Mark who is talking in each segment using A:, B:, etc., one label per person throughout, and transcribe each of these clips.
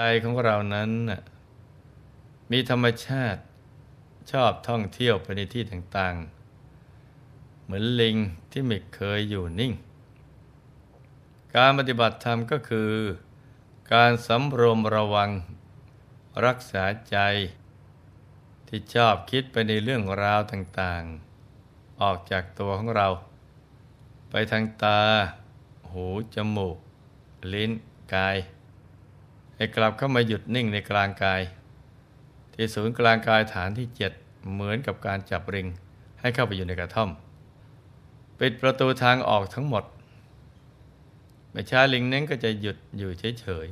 A: ใจของเรานั้น มีธรรมชาติชอบท่องเที่ยวไปในที่ต่างๆ เหมือนลิงที่ไม่เคยอยู่นิ่ง การปฏิบัติธรรมก็คือ การสำรวมระวัง รักษาใจ ที่ชอบคิดไปในเรื่องราวต่างๆ ออกจากตัวของเรา ไปทางตา หู จมูก ลิ้น กาย ให้กลับเข้ามาหยุดนิ่งในกลางกาย ที่ศูนย์กลางกายฐานที่เจ็ดเหมือนกับการจับริงให้เข้าไปอยู่ในกระท่อม ปิดประตูทางออกทั้งหมดไม่ช้าลิงนั้นก็จะหยุดอยู่เฉย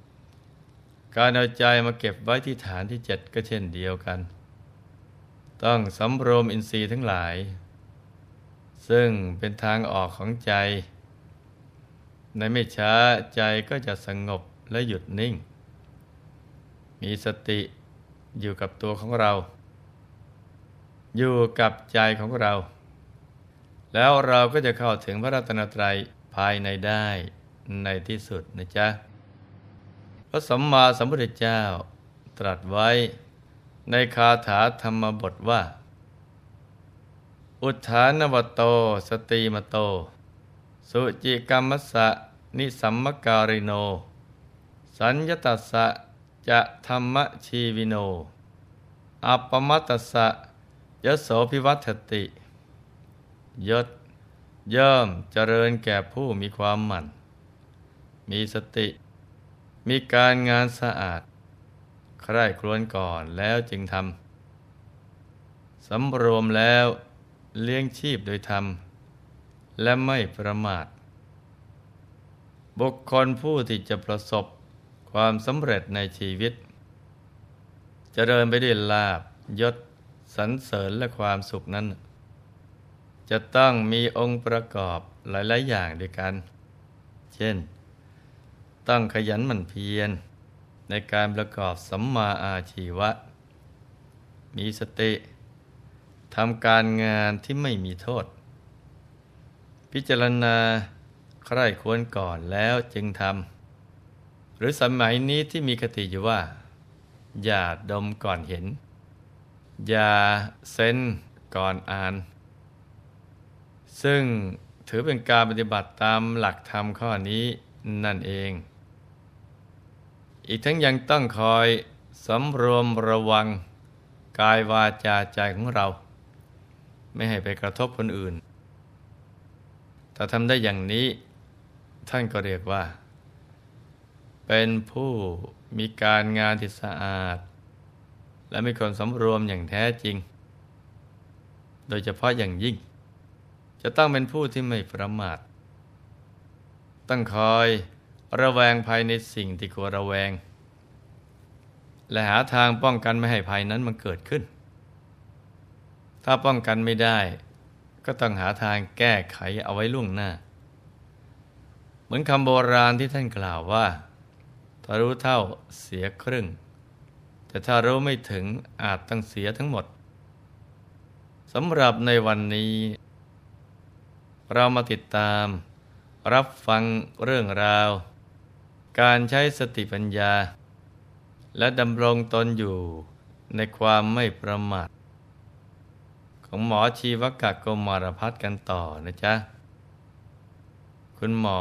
A: ๆ การเอาใจมาเก็บไว้ที่ฐานที่เจ็ดก็เช่นเดียวกัน ต้องสำรวมอินทรีย์ทั้งหลาย ซึ่งเป็นทางออกของใจ ในไม่ช้าใจก็จะสงบ และหยุดนิ่ง มีสติอยู่กับตัวของเรา อยู่กับใจของเรา แล้วเราก็จะเข้าถึงพระรัตนตรัยภายในได้ในที่สุดนะจ๊ะ พระสัมมาสัมพุทธเจ้าตรัสไว้ในคาถาธรรมบทว่า อุทานวโตสติมโต สุจิกรรมสะนิสัมมการิโน สัญญตัสสะจะธรรมชีวิโน อัปปมัตสะยโสภิวัตติ ยศย่อมเจริญแก่ผู้มีความหมั่น มีสติ มีการงานสะอาด ใคร่ครวญก่อนแล้วจึงทำสำรวมแล้วเลี้ยงชีพโดยธรรม และไม่ประมาท บุคคลผู้ที่จะประสบ ความสำเร็จในชีวิตจเจริญไปด้วยลาบยศสรรเสริญและความสุขนั้น จะต้องมีองค์ประกอบหลาย ๆ อย่างด้วยกัน เช่น ต้องขยันหมั่นเพียร ในการประกอบสัมมาอาชีวะ มีสติทำการงานที่ไม่มีโทษ พิจารณาใคร่ควรก่อนแล้วจึงทำ หรือสมัยนี้ที่มีคติอยู่ว่า อย่าดมก่อนเห็น อย่าเซนก่อนอ่าน ซึ่งถือเป็นการปฏิบัติตามหลักธรรมข้อนี้นั่นเอง อีกทั้งยังต้องคอยสำรวมระวังกายวาจาใจของเรา ไม่ให้ไปกระทบคนอื่นถ้าทำได้อย่างนี้ท่านก็เรียกว่า เป็นผู้มีการงานที่สะอาด และมีคนสำรวมอย่างแท้จริง โดยเฉพาะอย่างยิ่ง จะต้องเป็นผู้ที่ไม่ประมาทต้องคอยระแวงภัยในสิ่งที่ควรระแวง และหาทางป้องกันไม่ให้ภัยนั้นมันเกิดขึ้น ถ้าป้องกันไม่ได้ ก็ต้องหาทางแก้ไขเอาไว้ล่วงหน้า เหมือนคำโบราณที่ท่านกล่าวว่า ถ้ารู้เท่าเสียครึ่ง แต่ถ้ารู้ไม่ถึงอาจต้องเสียทั้งหมดสำหรับในวันนี้ เรามาติดตาม รับฟังเรื่องราว การใช้สติปัญญา และดำรงตนอยู่ในความไม่ประมาทของหมอชีวกะกมารพัฒกันต่อนะจ๊ะ คุณหมอ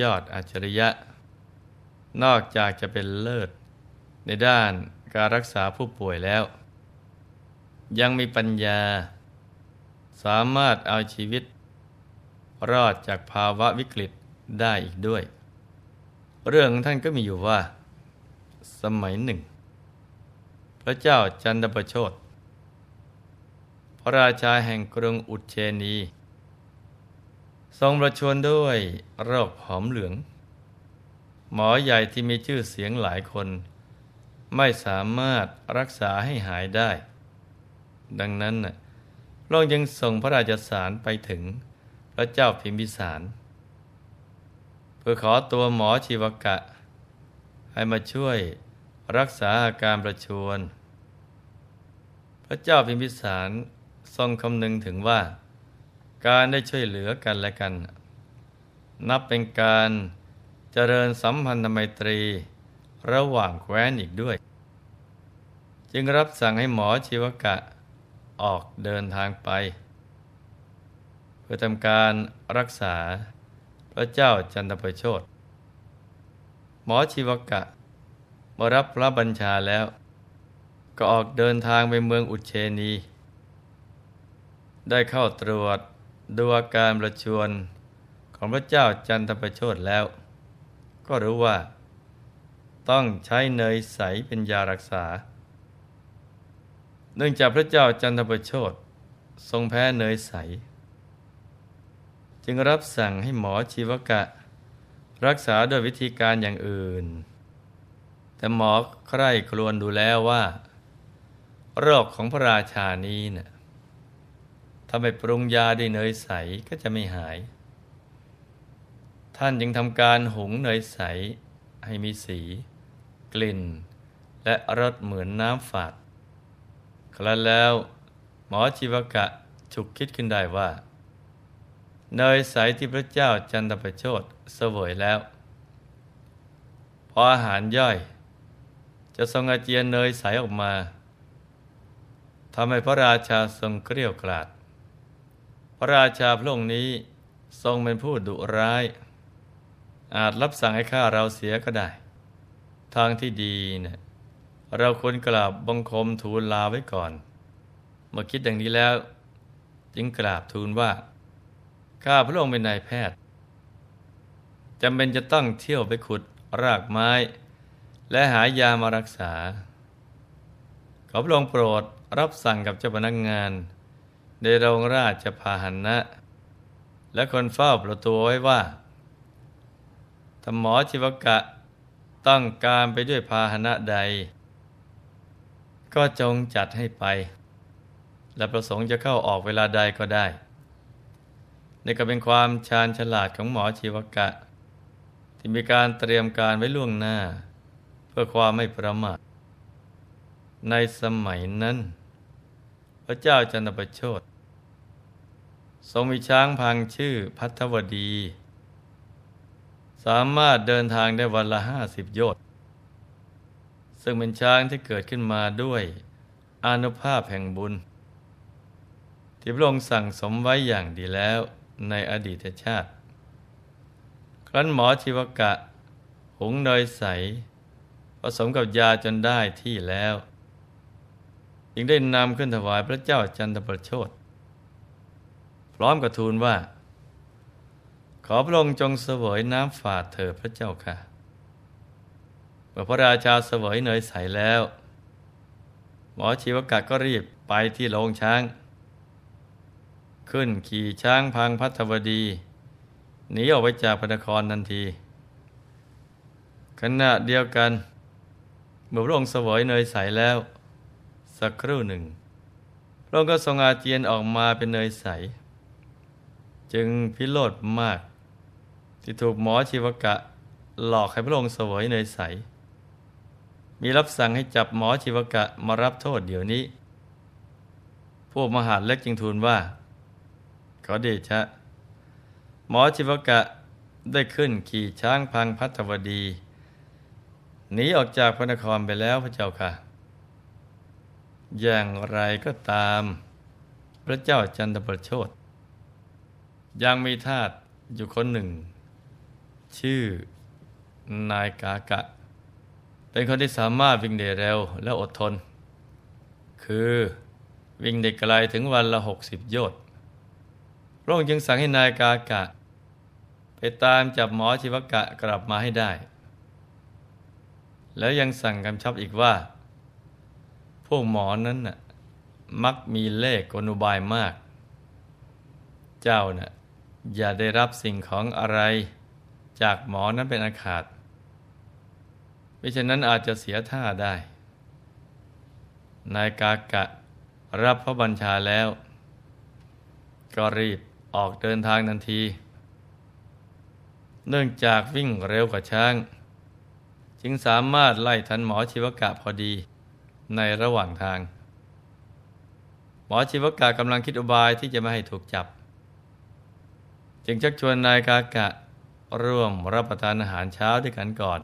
A: ยอดอัจฉริยะ นอกจากจะเป็นเลิศ ในด้านการรักษาผู้ป่วยแล้ว ยังมีปัญญา สามารถเอาชีวิต รอดจากภาวะวิกฤตได้อีกด้วย เรื่องท่านก็มีอยู่ว่า สมัยหนึ่ง พระเจ้าจันทประโชดพระราชาแห่งกรุงอุเชนี ทรงประชวรด้วยโรคหอมเหลือง หมอใหญ่ที่มีชื่อเสียงหลายคน ไม่สามารถรักษาให้หายได้ ดังนั้นพระองค์ยังส่งพระราชสารไปถึงพระเจ้าพิมพิสาร เพื่อขอตัวหมอชีวกะ ให้มาช่วยรักษาอาการประชวน พระเจ้าพิมพิสารทรงคำนึงถึงว่า การได้ช่วยเหลือกันและกัน นับเป็นการ เจริญสัมพันธไมตรี ระหว่างแคว้นอีกด้วย จึงรับสั่งให้หมอชีวกะออกเดินทางไป เพื่อทำการรักษาพระเจ้าจันทประโชดหมอชีวกะมารับพระบัญชาแล้ว ก็ออกเดินทางไปเมืองอุเชนี ได้เข้าตรวจดูอาการประชวนของพระเจ้าจันทประโชดแล้ว ก็รู้ว่า ต้องใช้เนยใสเป็นยารักษา เนื่องจากพระเจ้าจันทประโชดทรงแพ้เนยใส จึงรับสั่งให้หมอชีวกะ รักษาโดยวิธีการอย่างอื่น แต่หมอใคร่ครวญดูแล้วว่า โรคของพระราชานี้นะ่ะถ้าไม่ปรุงยาด้วยเนยใสก็จะไม่หาย ท่านยังทำการหุงเนยใสให้มีสี กลิ่น และรสเหมือนน้ำฝาด ครั้นแล้วหมอชีวกะฉุกคิดขึ้นได้ว่า เนยใสที่พระเจ้าจันทประโชดเสวยแล้ว พออาหารย่อย จะทรงอาเจียนเนยใสออกมาทำให้พระราชาทรงเกลียวกราด พระราชาพระองค์นี้ทรงเป็นผู้ดุร้าย อาจรับสั่งให้ฆ่าเราเสียก็ได้ ทางที่ดีเนะี่ยเราควรกราบบังคมทูลลาไว้ก่อน เมื่อคิดอย่างนี้แล้ว จึงกราบทูลว่า ข้าพระองค์เป็นนายแพทย์จำเป็นจะต้องเที่ยวไปขุดรากไม้ และหายามารักษา ขอพระองค์โปรดรับสั่งกับเจ้าพนักงงาน ในโรงราชพาหันะ และคนเฝ้าประตูไว้ว่า ถ้าหมอชีวกะต้องการไปด้วยพาหนะใด ก็จงจัดให้ไป และประสงค์จะเข้าออกเวลาใดก็ได้ นี่ก็เป็นความชาญฉลาดของหมอชีวกะ ที่มีการเตรียมการไว้ล่วงหน้า เพื่อความไม่ประมาทในสมัยนั้น พระเจ้าจันทประโชดทรงมีช้างพังชื่อพัทวดี สามารถเดินทางได้วันละห้าสิบโยชน์ซึ่งเป็นช้างที่เกิดขึ้นมาด้วยอนุภาพแห่งบุญ ที่พระองค์สั่งสมไว้อย่างดีแล้วในอดีตชาติ ครั้นหมอชีวกะ หุงเนยใส ผสมกับยาจนได้ที่แล้วจึงได้นำขึ้นถวายพระเจ้าจันทประโชดพร้อมกับทูลว่า อพระองค์จงเสวยน้ำฝาดเถิดพระเจ้าค่ะเมื่อพระราชาเสวยเนยใสแล้ว หมอชีวกะก็รีบไปที่โรงช้าง ขึ้นขี่ช้างพังพัทวดีหนีออกไปจากพระนครทันที ขณะเดียวกัน เมื่อพระองค์เสวยเนยใสแล้ว สักครู่หนึ่ง พระองค์ก็ทรงอาเจียนออกมาเป็นเนยใส จึงพิโรธมาก ที่ถูกหมอชีวกะหลอกให้พระองค์เสวยเนยใส มีรับสั่งให้จับหมอชีวกะมารับโทษเดี๋ยวนี้ พวกมหาเล็กจึงทูลว่า ขอเดชะ หมอชีวกะได้ขึ้นขี่ช้างพังพัทวดี หนีออกจากพระนครไปแล้วพระเจ้าค่ะ อย่างไรก็ตาม พระเจ้าจันทประโชดยังมีทาสอยู่คนหนึ่ง ชื่อนายกากะ เป็นคนที่สามารถวิ่งได้เร็วและอดทน คือวิ่งได้ไกลถึงวันละหกสิบโยชน์พระองค์จึงสั่งให้นายกากะ ไปตามจับหมอชีวกะกลับมาให้ได้ แล้วยังสั่งกำชับอีกว่า พวกหมอนั้นน่ะมักมีเลขกนุบายมาก เจ้าน่ะอย่าได้รับสิ่งของอะไร จากหมอนั้นเป็นอาขาดไม่เช่นนั้นอาจจะเสียท่าได้ นายกากะรับพระบัญชาแล้ว ก็รีบออกเดินทางทันที เนื่องจากวิ่งเร็วกว่าช้าง จึงสามารถไล่ทันหมอชีวกะพอดีในระหว่างทาง หมอชีวกะกำลังคิดอุบายที่จะไม่ให้ถูกจับ จึงชักชวนนายกากะ ร่วมรับประทานอาหารเช้าด้วยกันก่อน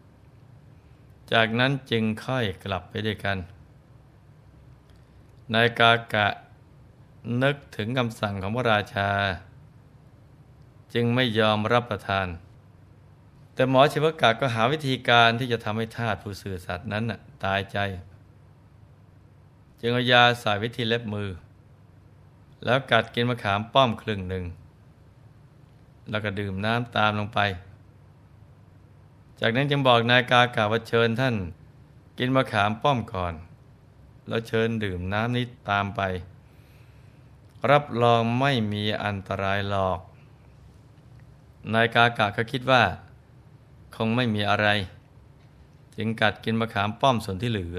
A: จากนั้นจึงค่อยกลับไปด้วยกัน นายกากะนึกถึงคำสั่งของพระราชา จึงไม่ยอมรับประทาน แต่หมอชิวกะก็หาวิธีการที่จะทำให้ทาสผู้สื่อสัตว์นั้นตายใจ จึงเอายาใส่วิธีเล็บมือ แล้วกัดกินมะขามป้อมครึ่งหนึ่ง แล้วก็ดื่มน้ำตามลงไป จากนั้นจึงบอกนายกากาว่าเชิญท่าน กินมะขามป้อมก่อน แล้วเชิญดื่มน้ำนี้ตามไป รับรองไม่มีอันตรายหรอก นายกากะก็คิดว่า คงไม่มีอะไร จึงกัดกินมะขามป้อมส่วนที่เหลือ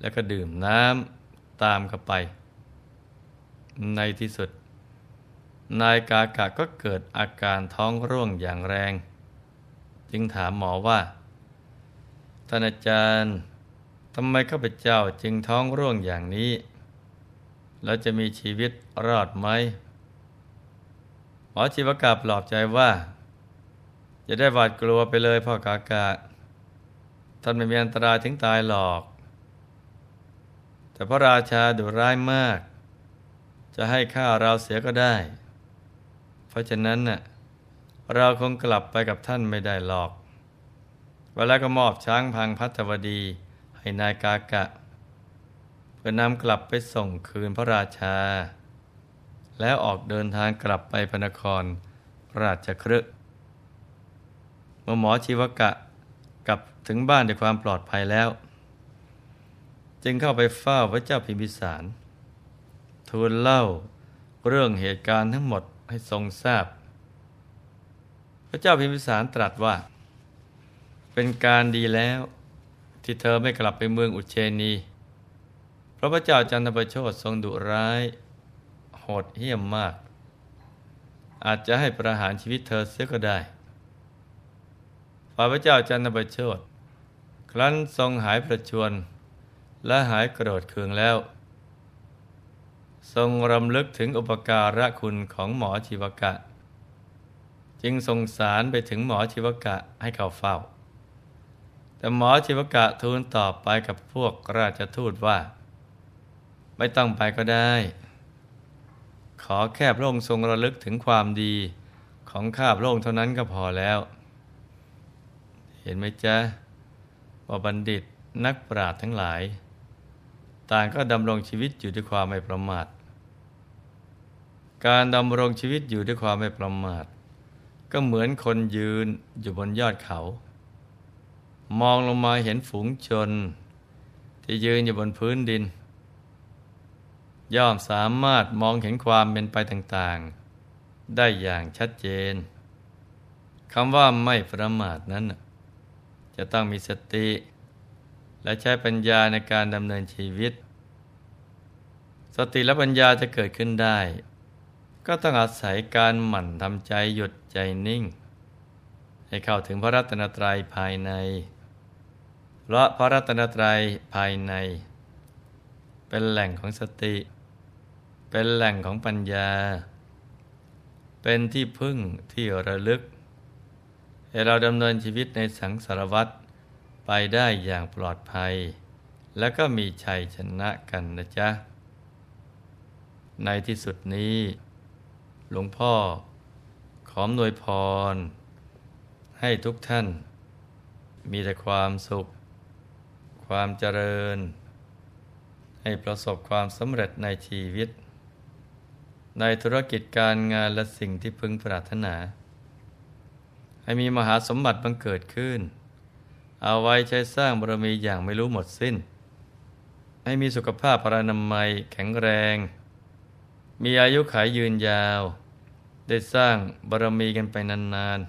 A: แล้วก็ดื่มน้ำตามเข้าไป ในที่สุด นายกากะก็เกิดอาการท้องร่วงอย่างแรง จึงถามหมอว่าท่านอาจารย์ทำไมข้าพเจ้าจึงท้องร่วงอย่างนี้เราจะมีชีวิตรอดไหมหมอชีวกาปลอบใจว่าจะได้หวาดกลัวไปเลยพ่อกากะท่านไม่มีอันตรายถึงตายหรอก แต่พระราชาดุร้ายมาก จะให้ข้าเราเสียก็ได้ ราะฉะนั้นน่ะเราคงกลับไปกับท่านไม่ได้หรอกเวลาก็มอบช้างพังพัทวดี ให้นายกากะเพื่อนำกลับไปส่งคืนพระราชา แล้วออกเดินทางกลับไปพระนครราชครึเมื่อหมอชีวกะกลับถึงบ้านด้วยความปลอดภัยแล้ว จึงเข้าไปเฝ้าพระเจ้าพิมพิสาร ทูลเล่าเรื่องเหตุการณ์ทั้งหมด ให้ทรงทราบ พระเจ้าพิมพิสารตรัสว่า เป็นการดีแล้วที่เธอไม่กลับไปเมืองอุเชนีพระพระเจ้าจันทประโชดทรงดุร้าย โหดเหี้ยมมาก อาจจะให้ประหารชีวิตเธอเสียก็ได้ฝ่ายพระเจ้าจันทประโชดครั้นทรงหายประชวน และหายโกรธเคืองแล้ว ทรงรำลึกถึงอุปการะคุณของหมอชีวกะ จึงทรงสารไปถึงหมอชีวกะให้เขาเฝ้า แต่หมอชีวกะทูลตอบไปกับพวกราชทูตว่า ไม่ต้องไปก็ได้ ขอแค่พระองค์ทรงระลึกถึงความดีของข้าพระองค์เท่านั้นก็พอแล้ว เห็นไหมจ๊ะว่าบัณฑิตนักปราชญ์ทั้งหลาย ต่างก็ดำรงชีวิตอยู่ด้วยความไม่ประมาท การดำรงชีวิตอยู่ด้วยความไม่ประมาท ก็เหมือนคนยืนอยู่บนยอดเขา มองลงมาเห็นฝูงชน ที่ยืนอยู่บนพื้นดิน ย่อมสามารถมองเห็นความเป็นไปต่างๆ ได้อย่างชัดเจนคำว่าไม่ประมาทนั้น จะต้องมีสติ และใช้ปัญญาในการดำเนินชีวิต สติและปัญญาจะเกิดขึ้นได้ ก็ต้องอาศัยการหมั่นทำใจหยุดใจนิ่ง ให้เข้าถึงพระรัตนตรัยภายในเพราะพระรัตนตรัยภายใน เป็นแหล่งของสติ เป็นแหล่งของปัญญา เป็นที่พึ่งที่ระลึกให้เราดำเนินชีวิตในสังสารวัตร ไปได้อย่างปลอดภัย และก็มีชัยชนะกันนะจ๊ะ ในที่สุดนี้ หลวงพ่อขอมนวยพร ให้ทุกท่าน มีแต่ความสุข ความเจริญ ให้ประสบความสำเร็จในชีวิต ในธุรกิจการงานและสิ่งที่พึงปรารถนา ให้มีมหาสมบัติบังเกิดขึ้น เอาไว้ใช้สร้างบารมีอย่างไม่รู้หมดสิ้น ให้มีสุขภาพพรานามัยแข็งแรง มีอายุขายยืนยาว ได้สร้างบารมีกันไปนาน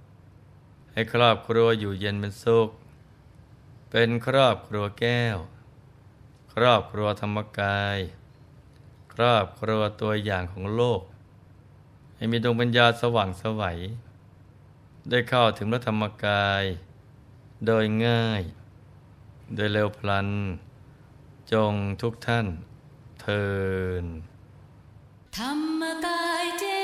A: ๆ ให้ครอบครัวอยู่เย็นเป็นสุข เป็นครอบครัวแก้ว ครอบครัวธรรมกาย ครอบครัวตัวอย่างของโลก ให้มีดวงปัญญาสว่างสวัยได้เข้าถึงพระธรรมกาย โดยง่าย โดยเร็วพลัน จงทุกท่านเทินธรรมกายเจ